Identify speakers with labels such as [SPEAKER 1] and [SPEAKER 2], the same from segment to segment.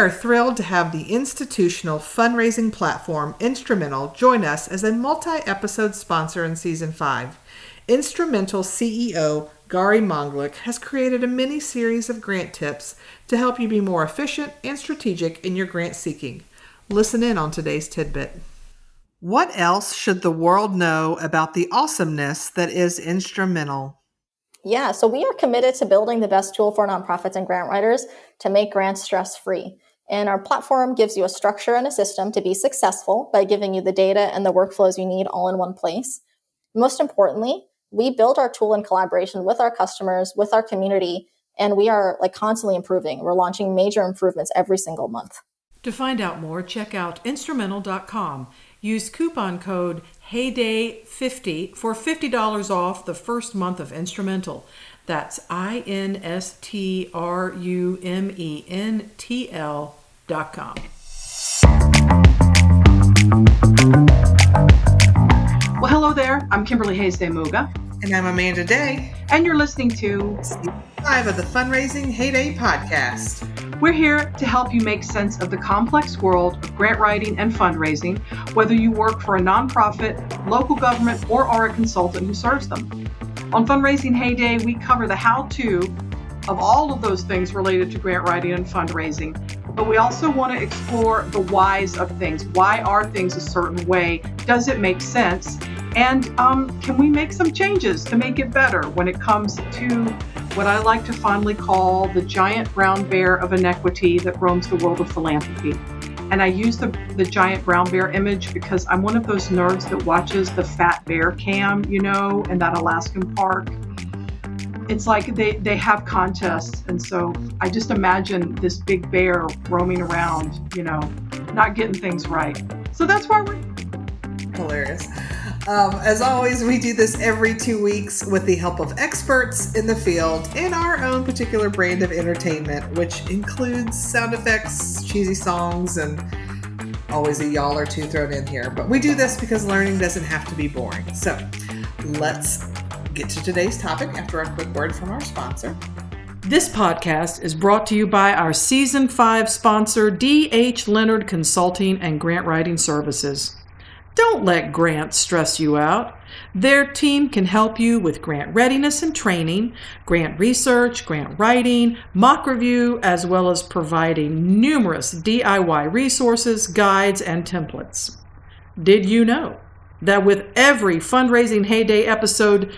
[SPEAKER 1] are thrilled to have the institutional fundraising platform Instrumentl join us as a multi episode sponsor in season 5. Instrumentl CEO Gauri Manglik has created a mini series of grant tips to help you be more efficient and strategic in your grant seeking. Listen in on today's tidbit. What else should the world know about the awesomeness that is Instrumentl?
[SPEAKER 2] Yeah, so we are committed to building the best tool for nonprofits and grant writers to make grants stress free. And our platform gives you a structure and a system to be successful by giving you the data and the workflows you need all in one place. Most importantly, we build our tool in collaboration with our customers, with our community, and we are like constantly improving. We're launching major improvements every single month.
[SPEAKER 3] To find out more, check out instrumentl.com. Use coupon code Heyday50 for $50 off the first month of Instrumentl. That's I N S T R U M E N T L com.
[SPEAKER 4] Well, hello there. I'm Kimberly Hays de Muga.
[SPEAKER 1] And I'm Amanda Day.
[SPEAKER 4] And you're listening to
[SPEAKER 1] five of the Fundraising Heyday podcast.
[SPEAKER 4] We're here to help you make sense of the complex world of grant writing and fundraising, whether you work for a nonprofit, local government, or are a consultant who serves them. On Fundraising Heyday, we cover the how to of all of those things related to grant writing and fundraising, but we also want to explore the whys of things. Why are things a certain way? Does it make sense? And um, can we make some changes to make it better when it comes to what I like to fondly call the giant brown bear of inequity that roams the world of philanthropy? And I use the, the giant brown bear image because I'm one of those nerds that watches the fat bear cam, you know, in that Alaskan park. It's like they, they have contests. And so I just imagine this big bear roaming around, you know, not getting things right. So that's why we're
[SPEAKER 1] hilarious. Um, as always, we do this every two weeks with the help of experts in the field and our own particular brand of entertainment, which includes sound effects, cheesy songs, and always a y'all or two thrown in here. But we do this because learning doesn't have to be boring. So let's get to today's topic after a quick word from our sponsor.
[SPEAKER 3] This podcast is brought to you by our season five sponsor, D.H. Leonard Consulting and Grant Writing Services. Don't let grants stress you out. Their team can help you with grant readiness and training, grant research, grant writing, mock review, as well as providing numerous DIY resources, guides, and templates. Did you know that with every fundraising heyday episode,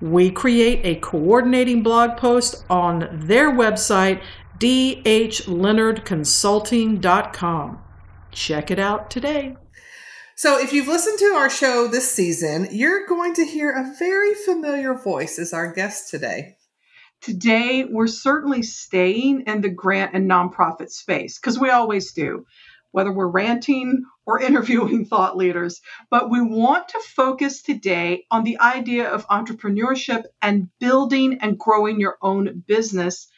[SPEAKER 3] we create a coordinating blog post on their website, dhleonardconsulting.com. Check it out today.
[SPEAKER 1] So, if you've listened to our show this season, you're going to hear a very familiar voice as our guest today.
[SPEAKER 4] Today, we're certainly staying in the grant and nonprofit space because we always do, whether we're ranting or interviewing thought leaders. But we want to focus today on the idea of entrepreneurship and building and growing your own business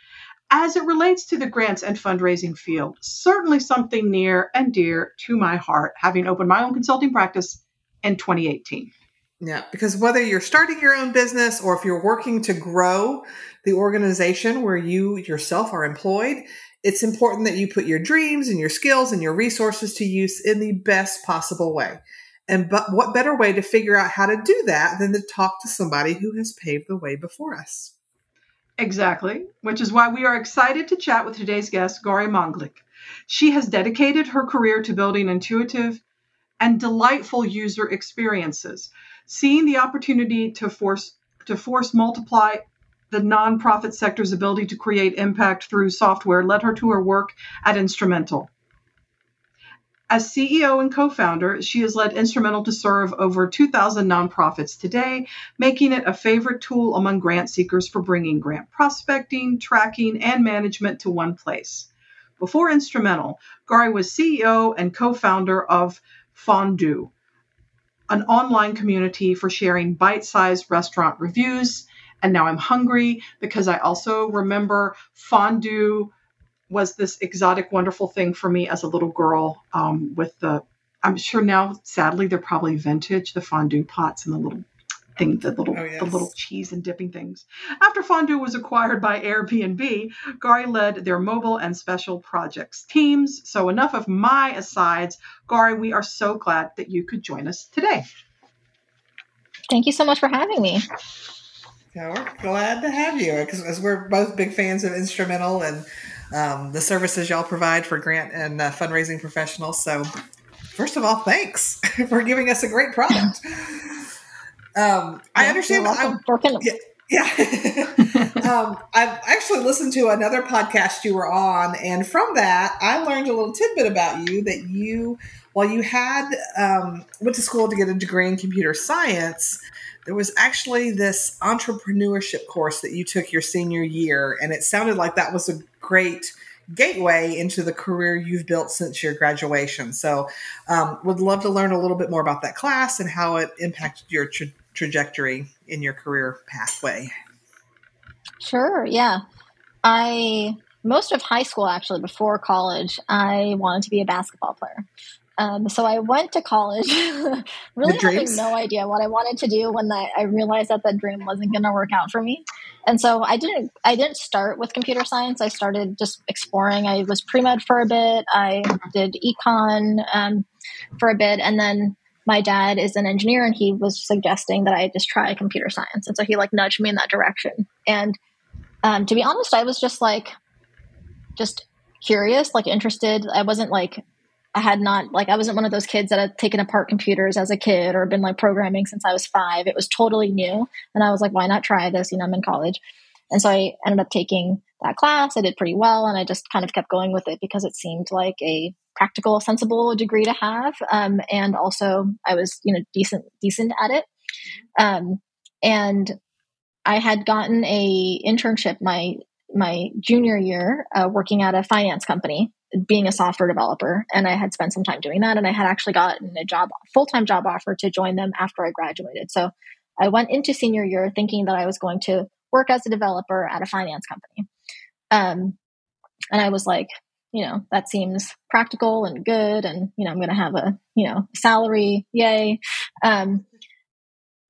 [SPEAKER 4] as it relates to the grants and fundraising field, certainly something near and dear to my heart, having opened my own consulting practice in 2018.
[SPEAKER 1] Yeah, because whether you're starting your own business or if you're working to grow the organization where you yourself are employed, it's important that you put your dreams and your skills and your resources to use in the best possible way. And but what better way to figure out how to do that than to talk to somebody who has paved the way before us?
[SPEAKER 4] Exactly, which is why we are excited to chat with today's guest, Gauri Manglik. She has dedicated her career to building intuitive and delightful user experiences, seeing the opportunity to force to force multiply the nonprofit sector's ability to create impact through software led her to her work at Instrumentl. As CEO and co founder, she has led Instrumentl to serve over 2,000 nonprofits today, making it a favorite tool among grant seekers for bringing grant prospecting, tracking, and management to one place. Before Instrumentl, Gauri was CEO and co founder of Fondu, an online community for sharing bite sized restaurant reviews. And now I'm hungry because I also remember Fondue was this exotic, wonderful thing for me as a little girl um, with the, I'm sure now, sadly, they're probably vintage, the fondue pots and the little thing, the little
[SPEAKER 1] Oh, yes.
[SPEAKER 4] the little cheese and dipping things. After Fondu was acquired by Airbnb, Gauri led their mobile and special projects teams. So enough of my asides. Gauri, we are so glad that you could join us today.
[SPEAKER 2] Thank you so much for having me.
[SPEAKER 1] Yeah, we're glad to have you because we're both big fans of Instrumentl and um, the services y'all provide for grant and uh, fundraising professionals. So, first of all, thanks for giving us a great product. Um, I understand. I, yeah. Yeah. um, I've actually listened to another podcast you were on, and from that, I learned a little tidbit about you that you, while you had um, went to school to get a degree in computer science, there was actually this entrepreneurship course that you took your senior year, and it sounded like that was a great gateway into the career you've built since your graduation. So, um, would love to learn a little bit more about that class and how it impacted your tra- trajectory in your career pathway.
[SPEAKER 2] Sure, yeah. I most of high school actually before college, I wanted to be a basketball player. Um, so I went to college, really having no idea what I wanted to do when I, I realized that that dream wasn't going to work out for me. And so I didn't. I didn't start with computer science. I started just exploring. I was pre med for a bit. I did econ um, for a bit, and then my dad is an engineer, and he was suggesting that I just try computer science. And so he like nudged me in that direction. And um, to be honest, I was just like, just curious, like interested. I wasn't like, I had not like, I wasn't one of those kids that had taken apart computers as a kid or been like programming since I was five. It was totally new, and I was like, why not try this? You know, I'm in college, and so I ended up taking that class. I did pretty well, and I just kind of kept going with it because it seemed like a practical, sensible degree to have, um, and also I was you know decent decent at it, um, and I had gotten a internship my my junior year uh, working at a finance company being a software developer and i had spent some time doing that and i had actually gotten a job full-time job offer to join them after i graduated. So i went into senior year thinking that i was going to work as a developer at a finance company. Um, and i was like you know that seems practical and good and you know i'm going to have a you know salary yay. Um,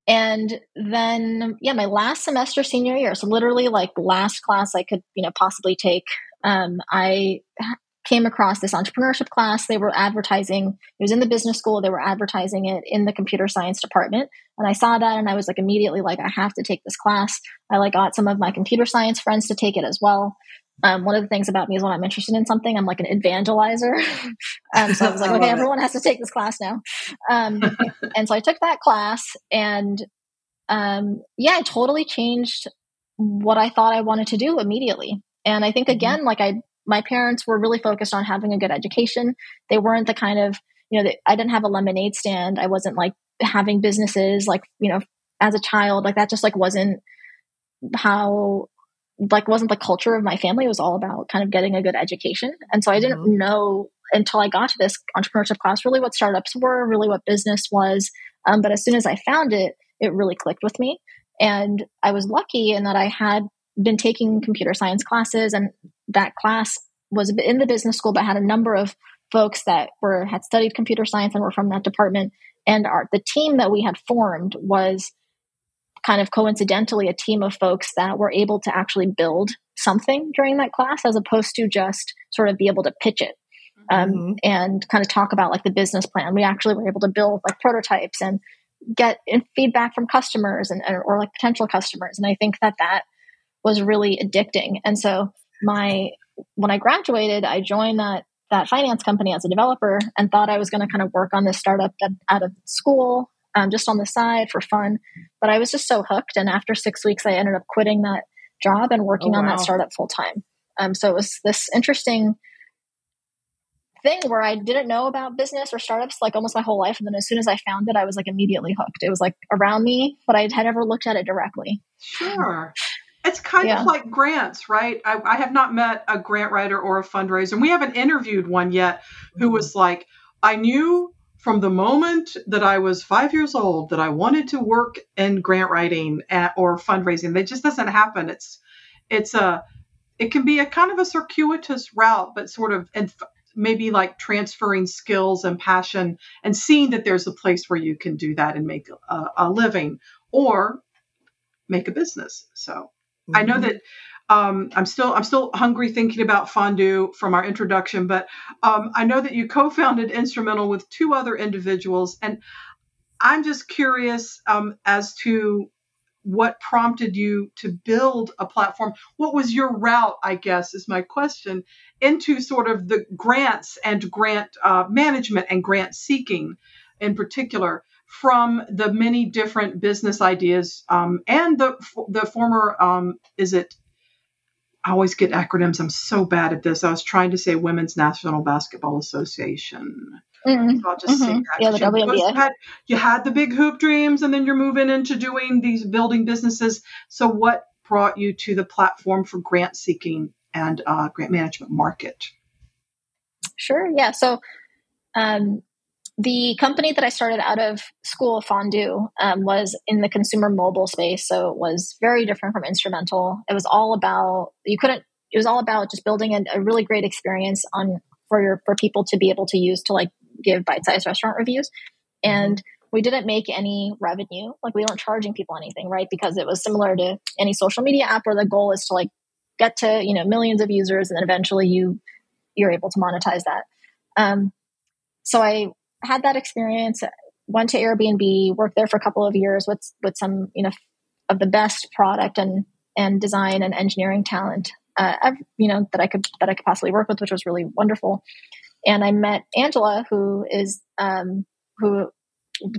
[SPEAKER 2] and then yeah my last semester senior year so literally like last class i could you know possibly take um, i came across this entrepreneurship class they were advertising it was in the business school they were advertising it in the computer science department and i saw that and i was like immediately like i have to take this class i like got some of my computer science friends to take it as well um, one of the things about me is when I'm interested in something, I'm like an evangelizer. um, so I was like,
[SPEAKER 1] I
[SPEAKER 2] okay,
[SPEAKER 1] love it.
[SPEAKER 2] everyone has to take this class now. Um, and so I took that class, and um, yeah, it totally changed what I thought I wanted to do immediately. And I think
[SPEAKER 1] Mhm.
[SPEAKER 2] again, like I, my parents were really focused on having a good education. They weren't the kind of, you know, they, I didn't have a lemonade stand. I wasn't like having businesses, like you know, as a child, like that just like wasn't how like wasn't the culture of my family. It was all about kind of getting a good education. And so I didn't
[SPEAKER 1] Mhm.
[SPEAKER 2] know until I got to this entrepreneurship class really what startups were, really what business was. Um, but as soon as I found it, it really clicked with me. And I was lucky in that I had been taking computer science classes, and that class was in the business school, but had a number of folks that were had studied computer science and were from that department. And our the team that we had formed was kind of coincidentally a team of folks that were able to actually build something during that class as opposed to just sort of be able to pitch it um,
[SPEAKER 1] Mhm.
[SPEAKER 2] and kind of talk about like the business plan we actually were able to build like prototypes and get in feedback from customers and or like potential customers and i think that that was really addicting and so my when i graduated i joined that that finance company as a developer and thought i was going to kind of work on this startup out of school um, just on the side for fun but i was just so hooked and after six weeks i ended up quitting that job and working
[SPEAKER 1] Oh,
[SPEAKER 2] on that startup full time um, so it was this interesting thing where I didn't know about business or startups like almost my whole life. And then as soon as I found it, I was like immediately hooked. It was like around me, but I had never looked at it directly.
[SPEAKER 4] Sure. It's kind
[SPEAKER 2] Yeah.
[SPEAKER 4] of like grants, right? I, I have not met a grant writer or a fundraiser. and We haven't interviewed one yet who mm-hmm. was like, I knew from the moment that I was five years old that I wanted to work in grant writing at, or fundraising. That just doesn't happen. It's it's a it can be a kind of a circuitous route, but sort of and maybe like transferring skills and passion and seeing that there's a place where you can do that and make a, a living or make a business. So mm-hmm. I know mm-hmm. that um, I'm still I'm still hungry thinking about fondue from our introduction, but um, I know that you co-founded Instrumentl with two other individuals, and I'm just curious um, as to what prompted you to build a platform. What was your route? I guess is my question into sort of the grants and grant uh, management and grant seeking, in particular from the many different business ideas um, and the the former um, is it I always get acronyms. I'm so bad at this. I was trying to say Women's National Basketball Association. Mm-hmm. So I'll just mm-hmm. say that. Yeah, the WNBA. You had, you had the big hoop dreams, and then you're moving into doing these building businesses. So, what brought you to the platform for grant seeking and uh, grant management market?
[SPEAKER 2] Sure. Yeah. So, um, the company that I started out of school, Fondu, um, was in the consumer mobile space. So it was very different from instrumentl. It was all about, you couldn't, it was all about just building a, a really great experience on for your, for people to be able to use to like give bite sized restaurant reviews. And we didn't make any revenue. Like we weren't charging people anything, right? Because it was similar to any social media app where the goal is to like get to, you know, millions of users and then eventually you, you're able to monetize that. Um, so I had that experience, went to Airbnb, worked there for a couple of years with with some you know of the best product and and design and engineering talent uh, you know that I could that I could possibly work with, which was really wonderful. And I met Angela, who is um, who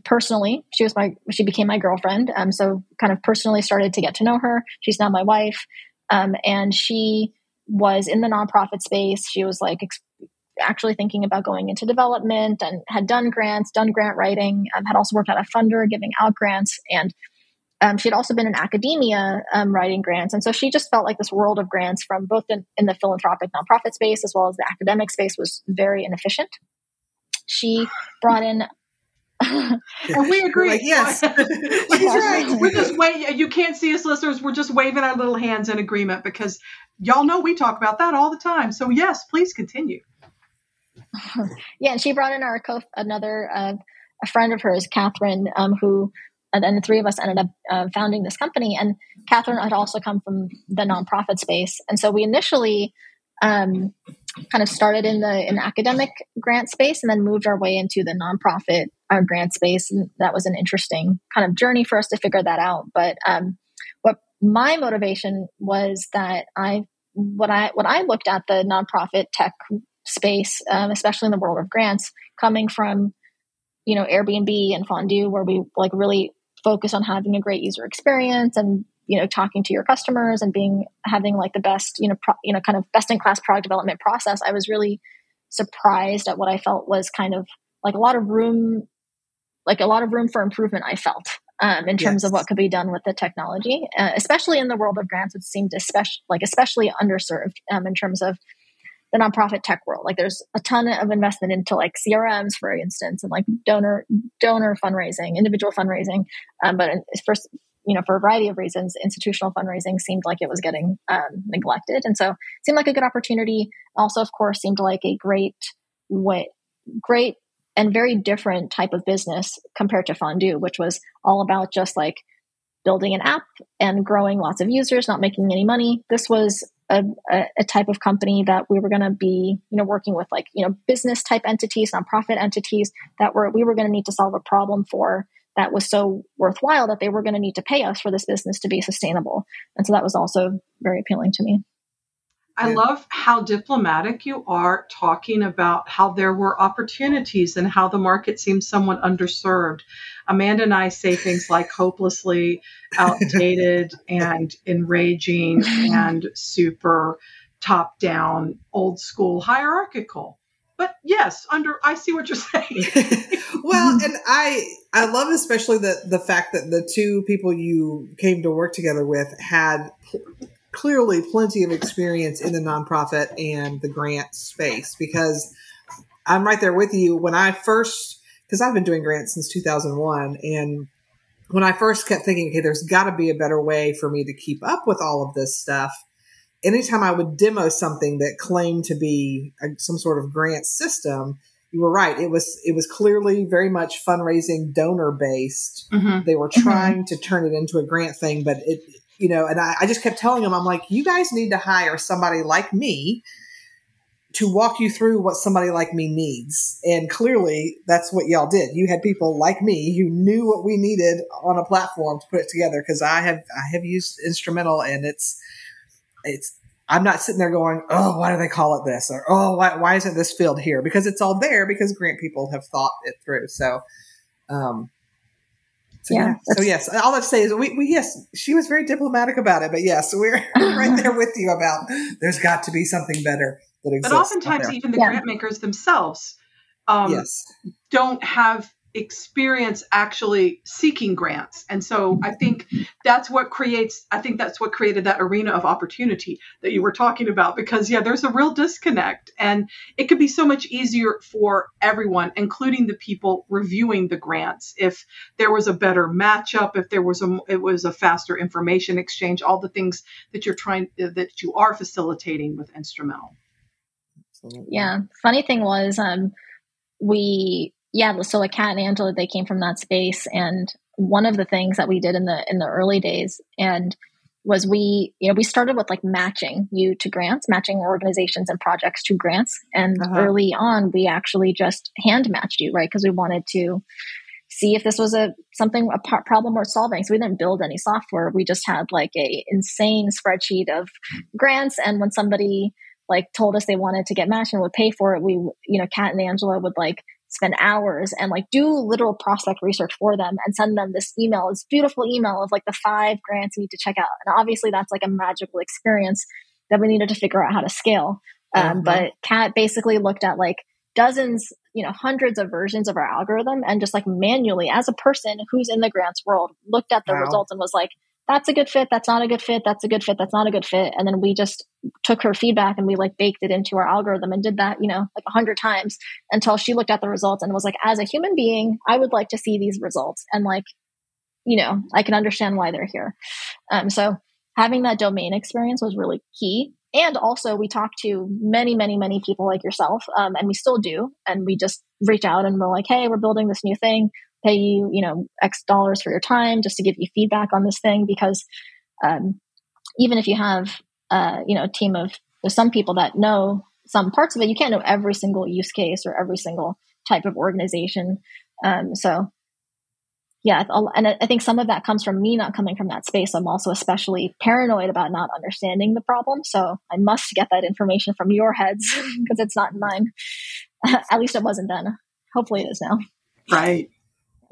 [SPEAKER 2] personally she was my she became my girlfriend. Um, so kind of personally started to get to know her. She's now my wife, um, and she was in the nonprofit space. She was like actually thinking about going into development and had done grants, done grant writing, um, had also worked at a funder giving out grants. And um, she had also been in academia um, writing grants. And so she just felt like this world of grants from both in, in the philanthropic nonprofit space as well as the academic space was very inefficient. She brought in
[SPEAKER 4] and we agree. Like, yes, she's right. We're just wait. You can't see us, listeners. We're just waving our little hands in agreement because y'all know we talk about that all the time. So yes, please continue.
[SPEAKER 2] yeah, and she brought in our co another uh, a friend of hers, Catherine, um, who and then the three of us ended up uh, founding this company. And Catherine had also come from the nonprofit space, and so we initially um, kind of started in the in academic grant space, and then moved our way into the nonprofit uh, grant space. And that was an interesting kind of journey for us to figure that out. But um, what my motivation was that I what I what I looked at the nonprofit tech space, um, especially in the world of grants, coming from you know Airbnb and Fondu, where we like really focus on having a great user experience and you know talking to your customers and being having like the best you know pro, you know kind of best in class product development process. I was really surprised at what I felt was kind of like a lot of room, like a lot of room for improvement. I felt um, in terms yes. of what could be done with the technology, uh, especially in the world of grants, it seemed especially like especially underserved um, in terms of the nonprofit tech world. Like there's a ton of investment into like CRMs, for instance, and like donor donor fundraising, individual fundraising. Um, but first, you know, for a variety of reasons, institutional fundraising seemed like it was getting um, neglected, and so seemed like a good opportunity. Also, of course, seemed like a great way, great and very different type of business compared to Fondu, which was all about just like building an app and growing lots of users, not making any money. This was a, a, type of company that we were going to be, you know, working with like, you know, business type entities, nonprofit entities that were, we were going to need to solve a problem for that was so worthwhile that they were going to need to pay us for this business to be sustainable. And so that was also very appealing to me.
[SPEAKER 4] I love how diplomatic you are talking about how there were opportunities and how the market seems somewhat underserved. Amanda and I say things like hopelessly outdated and enraging and super top down, old school, hierarchical. But yes, under I see what you're saying.
[SPEAKER 1] well, and I I love especially the the fact that the two people you came to work together with had clearly plenty of experience in the nonprofit and the grant space because I'm right there with you. When I first, because I've been doing grants since 2001, and when I first kept thinking, okay, there's got to be a better way for me to keep up with all of this stuff. Anytime I would demo something that claimed to be a, some sort of grant system, you were right. It was it was clearly very much fundraising donor based.
[SPEAKER 4] Mhm.
[SPEAKER 1] They were
[SPEAKER 2] Mhm.
[SPEAKER 1] trying to turn it into a grant thing, but it you know, and I, I just kept telling them, I'm like, you guys need to hire somebody like me to walk you through what somebody like me needs. And clearly that's what y'all did. You had people like me who knew what we needed on a platform to put it together because I have I have used instrumentl and it's it's I'm not sitting there going, oh, why do they call it this? Or, oh, why, why isn't this field here? Because it's all there because grant people have thought it through. So, um, so
[SPEAKER 2] Yeah,
[SPEAKER 1] yeah. So yes, all I'd say is we, we, yes, she was very diplomatic about it, but yes, we're right there with you about there's got to be something better that exists.
[SPEAKER 4] But oftentimes, even the
[SPEAKER 2] Yeah.
[SPEAKER 4] grant makers themselves um,
[SPEAKER 1] yes,
[SPEAKER 4] don't have experience actually seeking grants. And so I think that's what creates, I think that's what created that arena of opportunity that you were talking about. Because, yeah, there's a real disconnect. And it could be so much easier for everyone, including the people reviewing the grants, if there was a better matchup, if there was a, it was a faster information exchange, all the things that you're trying, that you are facilitating with Instrumentl.
[SPEAKER 1] Absolutely.
[SPEAKER 2] Yeah. Funny thing was, um, we yeah, so like Kat and Angela, they came from that space, and one of the things that we did in the in the early days, and was we you know we started with like matching you to grants, matching organizations and projects to grants, and
[SPEAKER 1] Uh-huh.
[SPEAKER 2] early on we actually just hand matched you, right? Because we wanted to see if this was a something a problem worth solving. So we didn't build any software. We just had like a insane spreadsheet of grants, and when somebody like told us they wanted to get matched and would pay for it, we you know Kat and Angela would like spend hours and like do literal prospect research for them and send them this email, this beautiful email of like the five grants you need to check out. And obviously that's like a magical experience that we needed to figure out how to scale. Um,
[SPEAKER 1] Mhm.
[SPEAKER 2] But Kat basically looked at like dozens, you know, hundreds of versions of our algorithm and just like manually as a person who's in the grants world looked at the
[SPEAKER 1] Wow.
[SPEAKER 2] results and was like, that's a good fit. That's not a good fit. That's a good fit. That's not a good fit. And then we just took her feedback and we like baked it into our algorithm and did that, you know, like a hundred times until she looked at the results and was like, as a human being, I would like to see these results. And like, you know, I can understand why they're here. Um, so having that domain experience was really key. And also, we talked to many, many, many people like yourself, um, and we still do. And we just reach out and we're like, "Hey, we're building this new thing. Pay you, you know, X dollars for your time just to give you feedback on this thing." Because um, even if you have, uh, you know, a team of there's some people that know some parts of it, you can't know every single use case or every single type of organization. Um, so yeah, and I I think some of that comes from me not coming from that space. I'm also especially paranoid about not understanding the problem. So I must get that information from your heads because it's not in mine. At least it wasn't then. Hopefully it is now.
[SPEAKER 4] Right.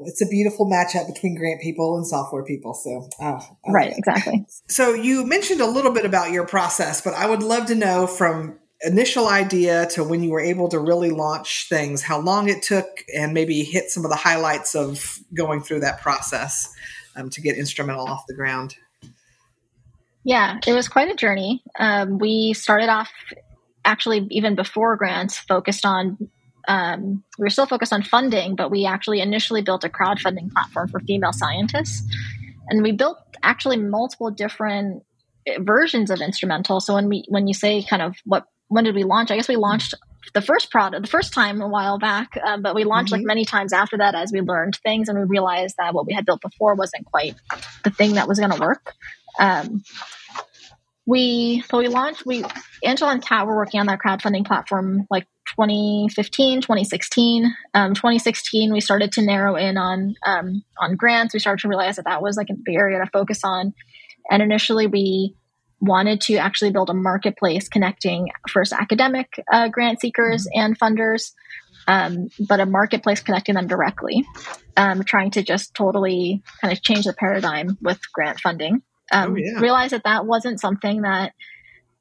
[SPEAKER 1] It's a beautiful matchup between grant people and software people. So, oh,
[SPEAKER 2] Right, exactly.
[SPEAKER 1] So you mentioned a little bit about your process, but I would love to know from initial idea to when you were able to really launch things, how long it took, and maybe hit some of the highlights of going through that process um, to get instrumentl off the ground.
[SPEAKER 2] Yeah, it was quite a journey. Um, we started off actually even before grants, focused on. Um, we were still focused on funding, but we actually initially built a crowdfunding platform for female scientists, and we built actually multiple different versions of instrumentl. So when we when you say kind of what when did we launch? I guess we launched the first product the first time a while back, um, but we launched like
[SPEAKER 1] Mhm.
[SPEAKER 2] many times after that as we learned things and we realized that what we had built before wasn't quite the thing that was going to work. Um, we so we launched we angela and kat were working on that crowdfunding platform like 2015 2016 um, 2016 we started to narrow in on um, on grants. We started to realize that that was like the area to focus on. And initially we wanted to actually build a marketplace connecting first academic uh, grant seekers and funders um, but a marketplace connecting them directly um, trying to just totally kind of change the paradigm with grant funding um,
[SPEAKER 1] Oh, yeah.
[SPEAKER 2] realized that that wasn't something that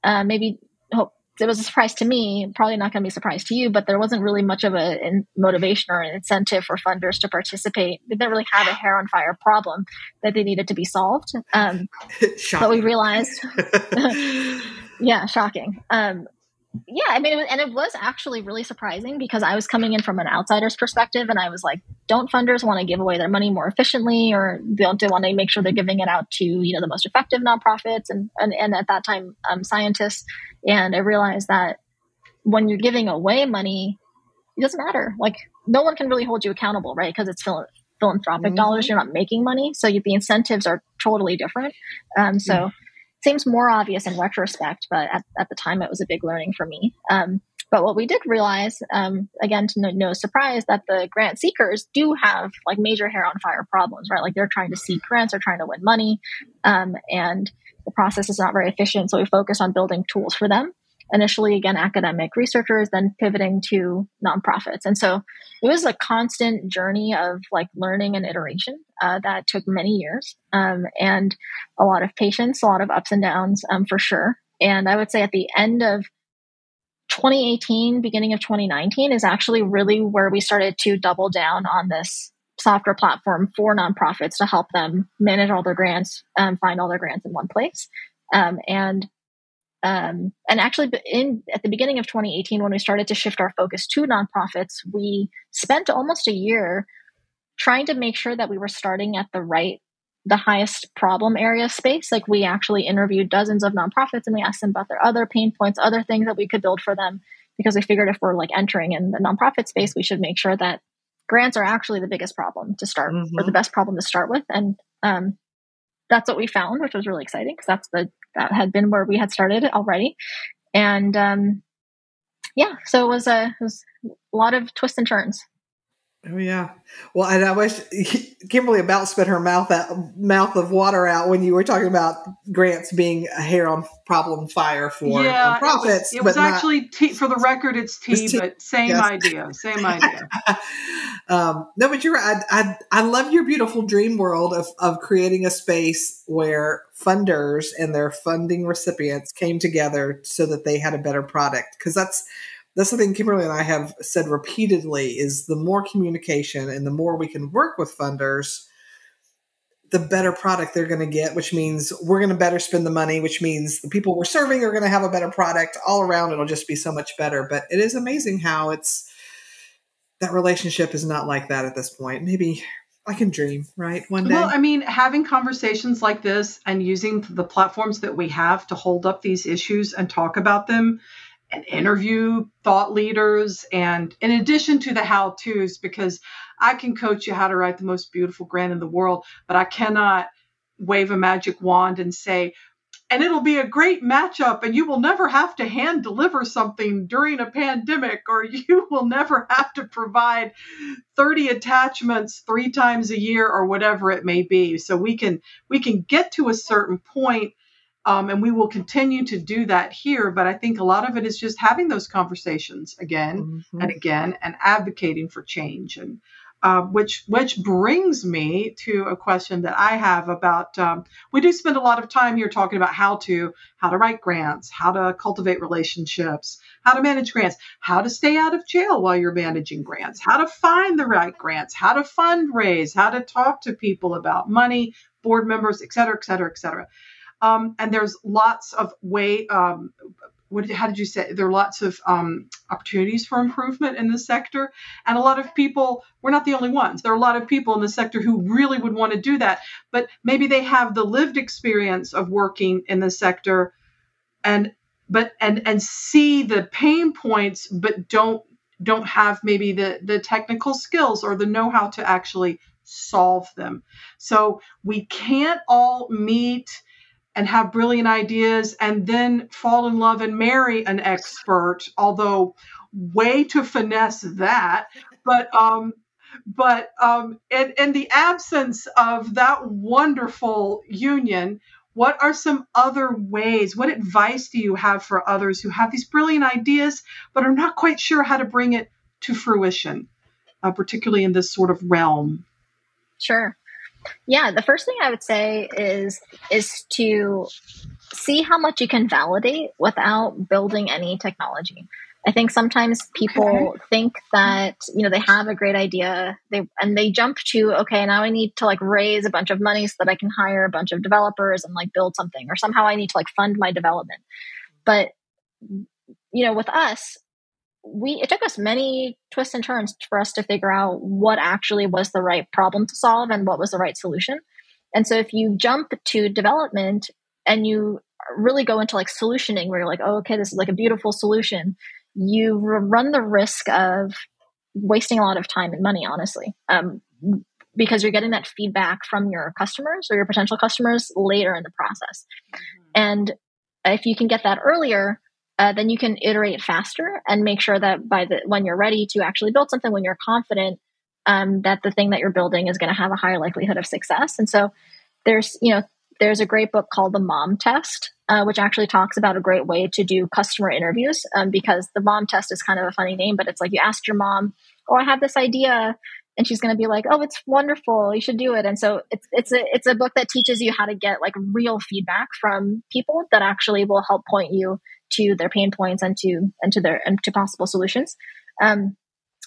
[SPEAKER 2] uh, maybe hope it was a surprise to me probably not going to be a surprise to you but there wasn't really much of a in motivation or an incentive for funders to participate. They didn't really have a hair on fire problem that they needed to be solved um, but we realized yeah shocking. Um, yeah i mean it was, and it was actually really surprising because i was coming in from an outsider's perspective and i was like don't funders want to give away their money more efficiently or don't they want to make sure they're giving it out to you know the most effective nonprofits and and, and at that time um, scientists and i realized that when you're giving away money it doesn't matter. Like no one can really hold you accountable, right? Because it's phil- philanthropic mm-hmm. dollars. You're not making money, so you, the incentives are totally different. Um, so. Mm-hmm. Seems more obvious in retrospect, but at, at the time it was a big learning for me. Um, but what we did realize, um, again, to no, no, surprise, that the grant seekers do have like major hair on fire problems, right? Like they're trying to seek grants, they're trying to win money, um, and the process is not very efficient. So we focus on building tools for them. Initially, again, academic researchers, then pivoting to nonprofits. And so it was a constant journey of like learning and iteration uh, that took many years um, and a lot of patience, a lot of ups and downs um, for sure. And I would say at the end of 2018, beginning of 2019 is actually really where we started to double down on this software platform for nonprofits to help them manage all their grants, um, find all their grants in one place. Um, and um, and actually, in at the beginning of 2018, when we started to shift our focus to nonprofits, we spent almost a year trying to make sure that we were starting at the right the highest problem area space. Like we actually interviewed dozens of nonprofits and we asked them about their other pain points, other things that we could build for them, because we figured if we're like entering in the nonprofit space, we should make sure that grants are actually the biggest problem to start mm-hmm. or the best problem to start with. And um, that's what we found, which was really exciting because that's the that had been where we had started already. And um, yeah, so it was a, it was a lot of twists and turns.
[SPEAKER 1] Oh yeah. Well, and I wish Kimberly about spit her mouth out, mouth of water out when you were talking about grants being a hair on problem fire for
[SPEAKER 4] yeah,
[SPEAKER 1] profits.
[SPEAKER 4] It was, it was actually tea, for the record, it's tea, it's tea. but same yes. idea, same idea.
[SPEAKER 1] um, no, but you're right. I, I, I love your beautiful dream world of of creating a space where funders and their funding recipients came together so that they had a better product because that's that's the thing Kimberly and I have said repeatedly is the more communication and the more we can work with funders, the better product they're going to get, which means we're going to better spend the money, which means the people we're serving are going to have a better product all around. It'll just be so much better. But it is amazing how it's that relationship is not like that at this point. Maybe I can dream, right? One day.
[SPEAKER 4] Well, I mean, having conversations like this and using the platforms that we have to hold up these issues and talk about them and interview thought leaders and in addition to the how to's because i can coach you how to write the most beautiful grant in the world but i cannot wave a magic wand and say and it'll be a great matchup and you will never have to hand deliver something during a pandemic or you will never have to provide 30 attachments three times a year or whatever it may be. So we can we can get to a certain point um, and we will continue to do that here. But I think a lot of it is just having those conversations again mm-hmm. and again and advocating for change. And uh, which which brings me to a question that I have about. Um, we do spend a lot of time here talking about how to how to write grants, how to cultivate relationships, how to manage grants, how to stay out of jail while you're managing grants, how to find the right grants, how to fundraise, how to talk to people about money, board members, et cetera, et cetera, et cetera. Um, and there's lots of way. Um, what, how did you say? There are lots of um, opportunities for improvement in the sector, and a lot of people. We're not the only ones. There are a lot of people in the sector who really would want to do that, but maybe they have the lived experience of working in the sector, and but and and see the pain points, but don't don't have maybe the the technical skills or the know-how to actually solve them. So we can't all meet and have brilliant ideas and then fall in love and marry an expert, although way to finesse that. But um, but um, in, in the absence of that wonderful union, what are some other ways? What advice do you have for others who have these brilliant ideas but are not quite sure how to bring it to fruition, uh, particularly in this sort of realm?
[SPEAKER 2] Sure. Yeah, the first thing I would say is is to see how much you can validate without building any technology. I think sometimes people okay. think that you know they have a great idea, they and they jump to okay, now I need to like raise a bunch of money so that I can hire a bunch of developers and like build something, or somehow I need to like fund my development. But you know, with us, we it took us many twists and turns for us to figure out what actually was the right problem to solve and what was the right solution. And so if you jump to development and you really go into like solutioning where you're like, oh, okay, this is like a beautiful solution, you run the risk of wasting a lot of time and money, honestly. Um, because you're getting that feedback from your customers or your potential customers later in the process. Mm-hmm. And if you can get that earlier, uh, then you can iterate faster and make sure that by the when you're ready to actually build something, when you're confident um, that the thing that you're building is going to have a higher likelihood of success. And so there's you know there's a great book called the Mom Test, uh, which actually talks about a great way to do customer interviews. Um, because the Mom Test is kind of a funny name, but it's like you ask your mom, "Oh, I have this idea." and she's going to be like, "Oh, it's wonderful. You should do it." And so it's it's a it's a book that teaches you how to get like real feedback from people that actually will help point you to their pain points and to and to their and to possible solutions. Um,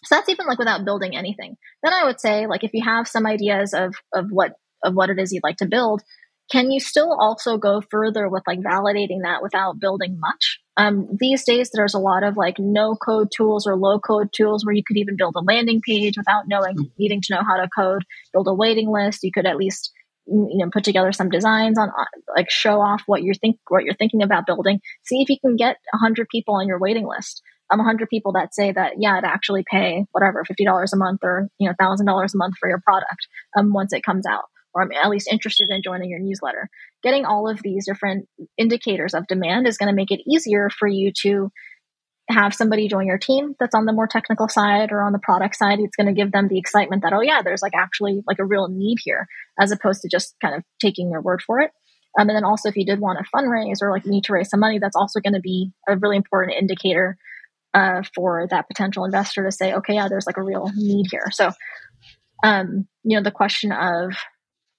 [SPEAKER 2] so that's even like without building anything. Then I would say like if you have some ideas of of what of what it is you'd like to build, can you still also go further with like validating that without building much? Um, these days, there's a lot of like no code tools or low code tools where you could even build a landing page without knowing, hmm. needing to know how to code, build a waiting list. You could at least you know put together some designs on like show off what you're think what you're thinking about building see if you can get 100 people on your waiting list um 100 people that say that yeah to actually pay whatever $50 a month or you know $1000 a month for your product um once it comes out or I'm at least interested in joining your newsletter. Getting all of these different indicators of demand is going to make it easier for you to have somebody join your team that's on the more technical side or on the product side. It's going to give them the excitement that, oh, yeah, there's like actually like a real need here, as opposed to just kind of taking your word for it. Um, and then also, if you did want to fundraise or like need to raise some money, that's also going to be a really important indicator uh, for that potential investor to say, okay, yeah, there's like a real need here. So, um, you know, the question of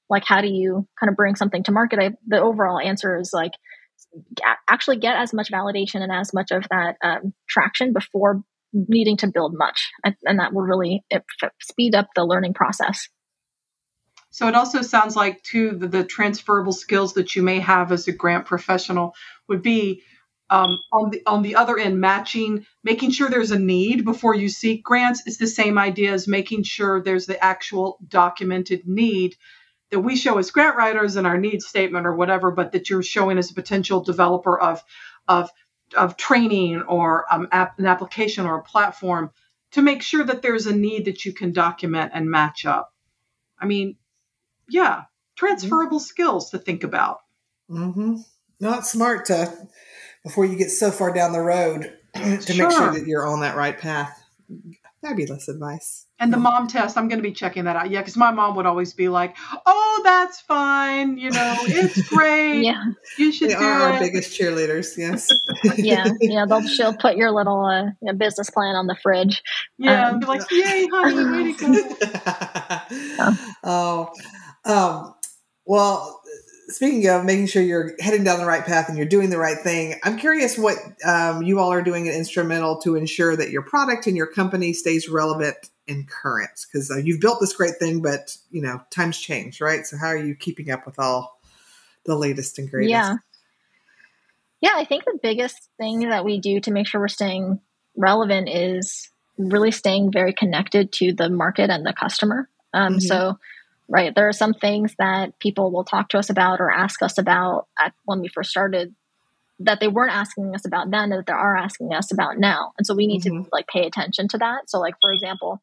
[SPEAKER 2] like how do you kind of bring something to market I, the overall answer is like actually get as much validation and as much of that um, traction before needing to build much. And, and that will really it, speed up the learning process.
[SPEAKER 4] So it also sounds like too the, the, transferable skills that you may have as a grant professional would be um, on the on the other end matching making sure there's a need before you seek grants is the same idea as making sure there's the actual documented need that we show as grant writers in our needs statement or whatever, but that you're showing as a potential developer of of of training or um, app, an application or a platform to make sure that there's a need that you can document and match up. I mean, yeah, transferable mm-hmm. skills to think about.
[SPEAKER 1] Mm-hmm. Not smart to before you get so far down the road to sure. make sure that you're on that right path. Fabulous advice.
[SPEAKER 4] And the mom test, I'm going to be checking that out. Yeah, because my mom would always be like, "Oh, that's fine. You know, it's great.
[SPEAKER 2] yeah,
[SPEAKER 4] you should
[SPEAKER 1] they
[SPEAKER 4] do
[SPEAKER 1] are
[SPEAKER 4] it."
[SPEAKER 1] Our biggest cheerleaders. Yes.
[SPEAKER 2] yeah, yeah. They'll she'll put your little uh, business plan on the fridge.
[SPEAKER 4] Yeah, um, be like, "Yay, honey, way to
[SPEAKER 1] go!" oh, um, well, speaking of making sure you're heading down the right path and you're doing the right thing, I'm curious what um, you all are doing at Instrumentl to ensure that your product and your company stays relevant and current. Because uh, you've built this great thing, but you know times change, right? So how are you keeping up with all the latest and greatest?
[SPEAKER 2] Yeah, yeah. I think the biggest thing that we do to make sure we're staying relevant is really staying very connected to the market and the customer. Um, mm-hmm. So right? There are some things that people will talk to us about or ask us about at, when we first started that they weren't asking us about then that they are asking us about now. And so we need mm-hmm. to like pay attention to that. So like for example,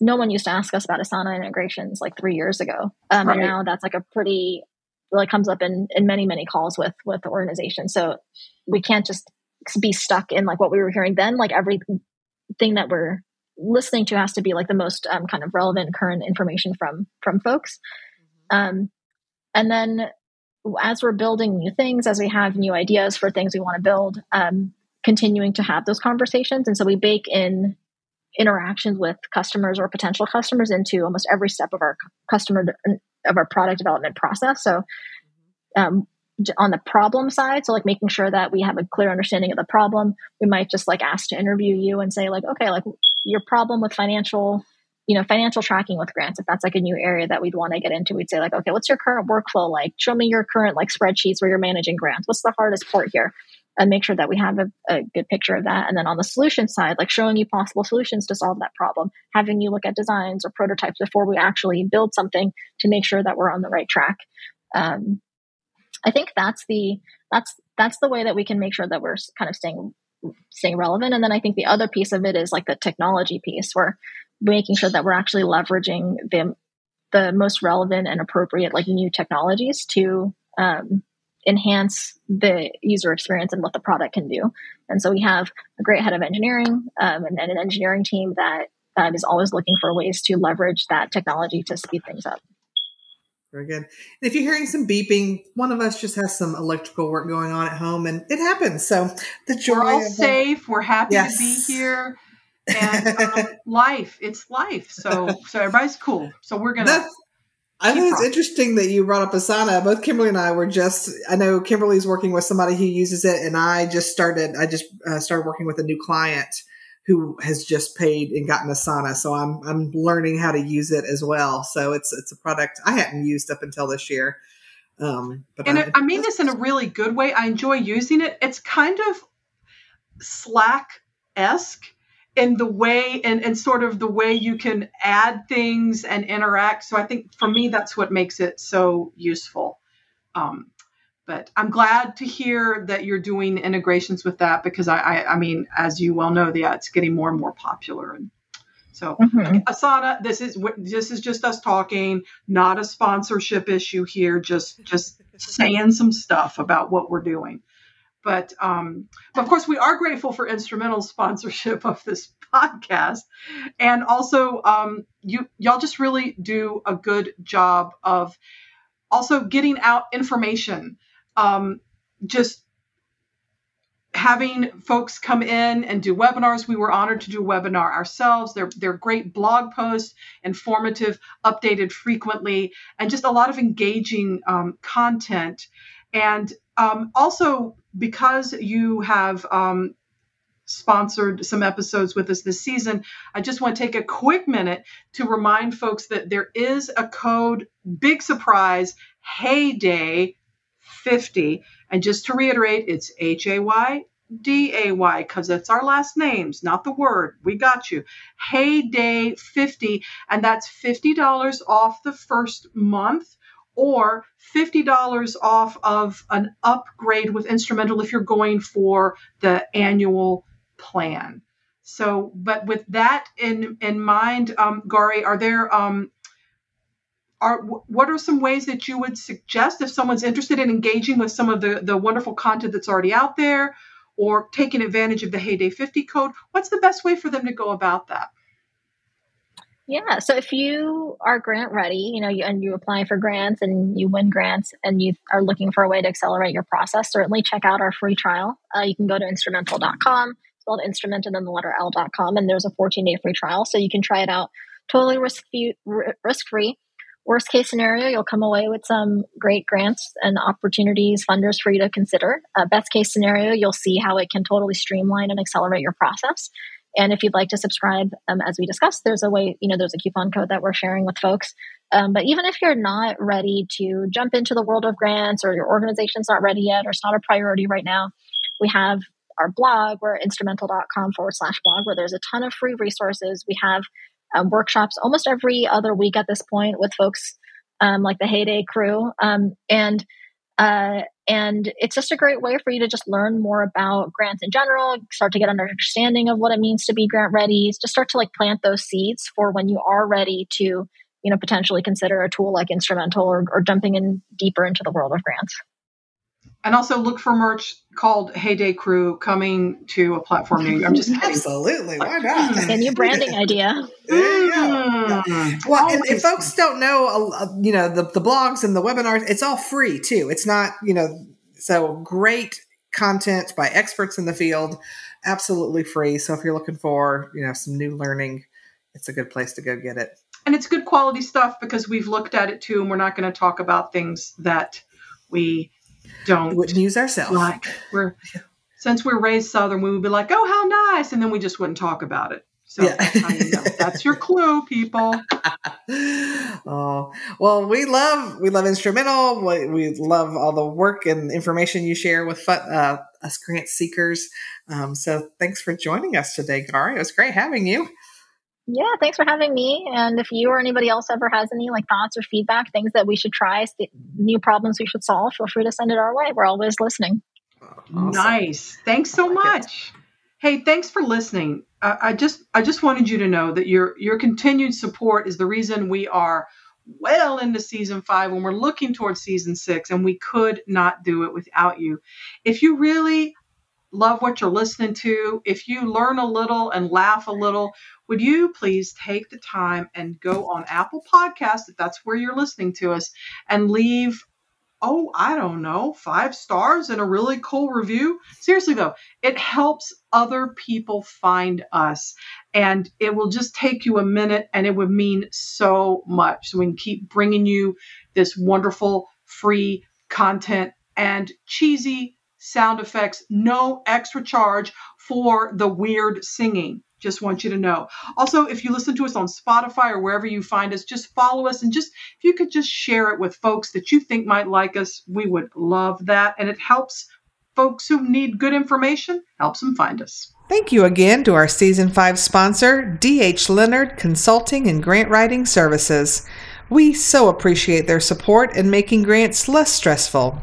[SPEAKER 2] no one used to ask us about Asana integrations like three years ago. Um, right. And now that's like a pretty like comes up in, in many, many calls with with the organization. So we can't just be stuck in like what we were hearing then. Like everything that we're listening to has to be like the most um, kind of relevant current information from from folks mm-hmm. um, and then as we're building new things as we have new ideas for things we want to build um, continuing to have those conversations and so we bake in interactions with customers or potential customers into almost every step of our customer of our product development process so mm-hmm. um, on the problem side. So like making sure that we have a clear understanding of the problem. We might just like ask to interview you and say like okay like your problem with financial you know financial tracking with grants if that's like a new area that we'd want to get into we'd say like okay what's your current workflow like? Show me your current like spreadsheets where you're managing grants. What's the hardest part here? And make sure that we have a, a, good picture of that. And then on the solution side like showing you possible solutions to solve that problem having you look at designs or prototypes before we actually build something to make sure that we're on the right track. Um, i think that's the that's that's the way that we can make sure that we're kind of staying staying relevant. And then I think the other piece of it is like the technology piece where making sure that we're actually leveraging the the most relevant and appropriate like new technologies to um, enhance the user experience and what the product can do. And so we have a great head of engineering um, and, and, an engineering team that that is always looking for ways to leverage that technology to speed things up.
[SPEAKER 1] Very good. And if you're hearing some beeping, one of us just has some electrical work going on at home, and it happens. So the joy.
[SPEAKER 4] We're all safe. We're happy yes. to be here and um, life. It's life. So so everybody's cool. So we're gonna. That's,
[SPEAKER 1] I think it's interesting that you brought up Asana. Both Kimberly and I were just. I know Kimberly's working with somebody who uses it, and I just started. I just uh, started working with a new client who has just paid and gotten Asana. So I'm I'm learning how to use it as well. So it's it's a product I hadn't used up until this year. Um,
[SPEAKER 4] but and I, I mean this in a really good way. I enjoy using it. It's kind of Slack esque in the way and, and sort of the way you can add things and interact. So I think for me, that's what makes it so useful. Um, but I'm glad to hear that you're doing integrations with that because I, I, I mean, as you well know, yeah, it's getting more and more popular. And so mm-hmm. Asana, this is this is just us talking, not a sponsorship issue here. Just just saying some stuff about what we're doing. But, um, but of course, we are grateful for Instrumentl sponsorship of this podcast, and also um, you y'all just really do a good job of also getting out information. Um, just having folks come in and do webinars. We were honored to do a webinar ourselves. They're, they're great blog posts, informative, updated frequently, and just a lot of engaging um, content. And um, also, because you have um, sponsored some episodes with us this season, I just want to take a quick minute to remind folks that there is a code, big surprise, Hayday 50. And just to reiterate, it's H A Y D A Y because that's our last names, not the word. We got you. Hayday 50, and that's $50 off the first month or $50 off of an upgrade with Instrumentl if you're going for the annual plan. So, but with that in in mind, um, Gauri, are there um, are what are some ways that you would suggest if someone's interested in engaging with some of the the wonderful content that's already out there, or taking advantage of the Hayday 50 code? What's the best way for them to go about that?
[SPEAKER 2] Yeah. So if you are grant ready, you know, you, and you apply for grants and you win grants and you are looking for a way to accelerate your process, certainly check out our free trial. Uh, you can go to instrumentl.com, spelled instrument and then the letter L.com, and there's a 14 day free trial. So you can try it out totally risk risk free. Worst case scenario, you'll come away with some great grants and opportunities, funders for you to consider. Uh, best case scenario, you'll see how it can totally streamline and accelerate your process. And if you'd like to subscribe, um, as we discussed, there's a way, you know, there's a coupon code that we're sharing with folks. Um, but even if you're not ready to jump into the world of grants or your organization's not ready yet or it's not a priority right now, we have our blog, we're instrumentl.com forward slash blog, where there's a ton of free resources. We have um, workshops almost every other week at this point with folks um, like the Hayday crew. Um, and uh, and it's just a great way for you to just learn more about grants in general, start to get an understanding of what it means to be grant ready, just start to like plant those seeds for when you are ready to, you know, potentially consider a tool like Instrumentl or, or jumping in deeper into the world of grants.
[SPEAKER 4] And also look for merch called Hayday Crew coming to a platform near you. I'm just
[SPEAKER 1] kidding. Absolutely. Why not?
[SPEAKER 2] A new branding idea.
[SPEAKER 1] There. Yeah. Mm. Well, and if folks don't know, uh, you know, the, the blogs and the webinars, it's all free too. It's not, you know, so great content by experts in the field, absolutely free. So if you're looking for, you know, some new learning, it's a good place to go get it.
[SPEAKER 4] And it's good quality stuff because we've looked at it too, and we're not going to talk about things that we don't
[SPEAKER 1] wouldn't use ourselves.
[SPEAKER 4] Like we're since we're raised Southern, we would be like, "Oh, how nice," and then we just wouldn't talk about it. So yeah. you know. that's your clue, people.
[SPEAKER 1] oh well, we love we love Instrumentl. We, we love all the work and information you share with uh, us grant seekers. Um, so thanks for joining us today, Gauri. It was great having you.
[SPEAKER 2] Yeah, thanks for having me. And if you or anybody else ever has any like thoughts or feedback, things that we should try, new problems we should solve, feel free to send it our way. We're always listening.
[SPEAKER 4] Awesome. Nice. Thanks so like much. Hey, thanks for listening. Uh, I just I just wanted you to know that your your continued support is the reason we are well into season five when we're looking towards season six, and we could not do it without you. If you really love what you're listening to, if you learn a little and laugh a little, would you please take the time and go on Apple Podcast if that's where you're listening to us and leave oh, I don't know, five stars and a really cool review. Seriously, though, it helps other people find us. And it will just take you a minute and it would mean so much. So we can keep bringing you this wonderful free content and cheesy sound effects, no extra charge for the weird singing. Just want you to know. Also, if you listen to us on Spotify or wherever you find us, just follow us and just if you could just share it with folks that you think might like us, we would love that. And it helps folks who need good information, helps them find us.
[SPEAKER 1] Thank you again to our season 5 sponsor, DH Leonard Consulting and Grant Writing Services. We so appreciate their support in making grants less stressful.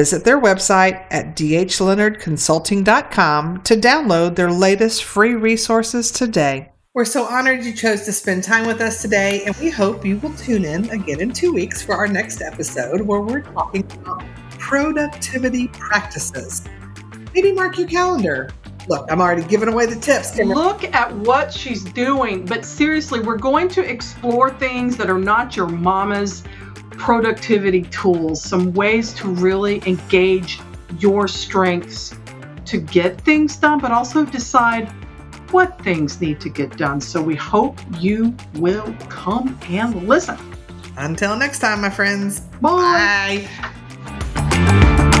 [SPEAKER 1] Visit their website at dhleonardconsulting.com to download their latest free resources today. We're so honored you chose to spend time with us today, and we hope you will tune in again in two weeks for our next episode where we're talking about productivity practices. Maybe mark your calendar. Look, I'm already giving away the tips.
[SPEAKER 4] Look at what she's doing. But seriously, we're going to explore things that are not your mama's productivity tools, some ways to really engage your strengths to get things done, but also decide what things need to get done. So we hope you will come and listen.
[SPEAKER 1] Until next time, my friends.
[SPEAKER 4] Bye.
[SPEAKER 1] Bye.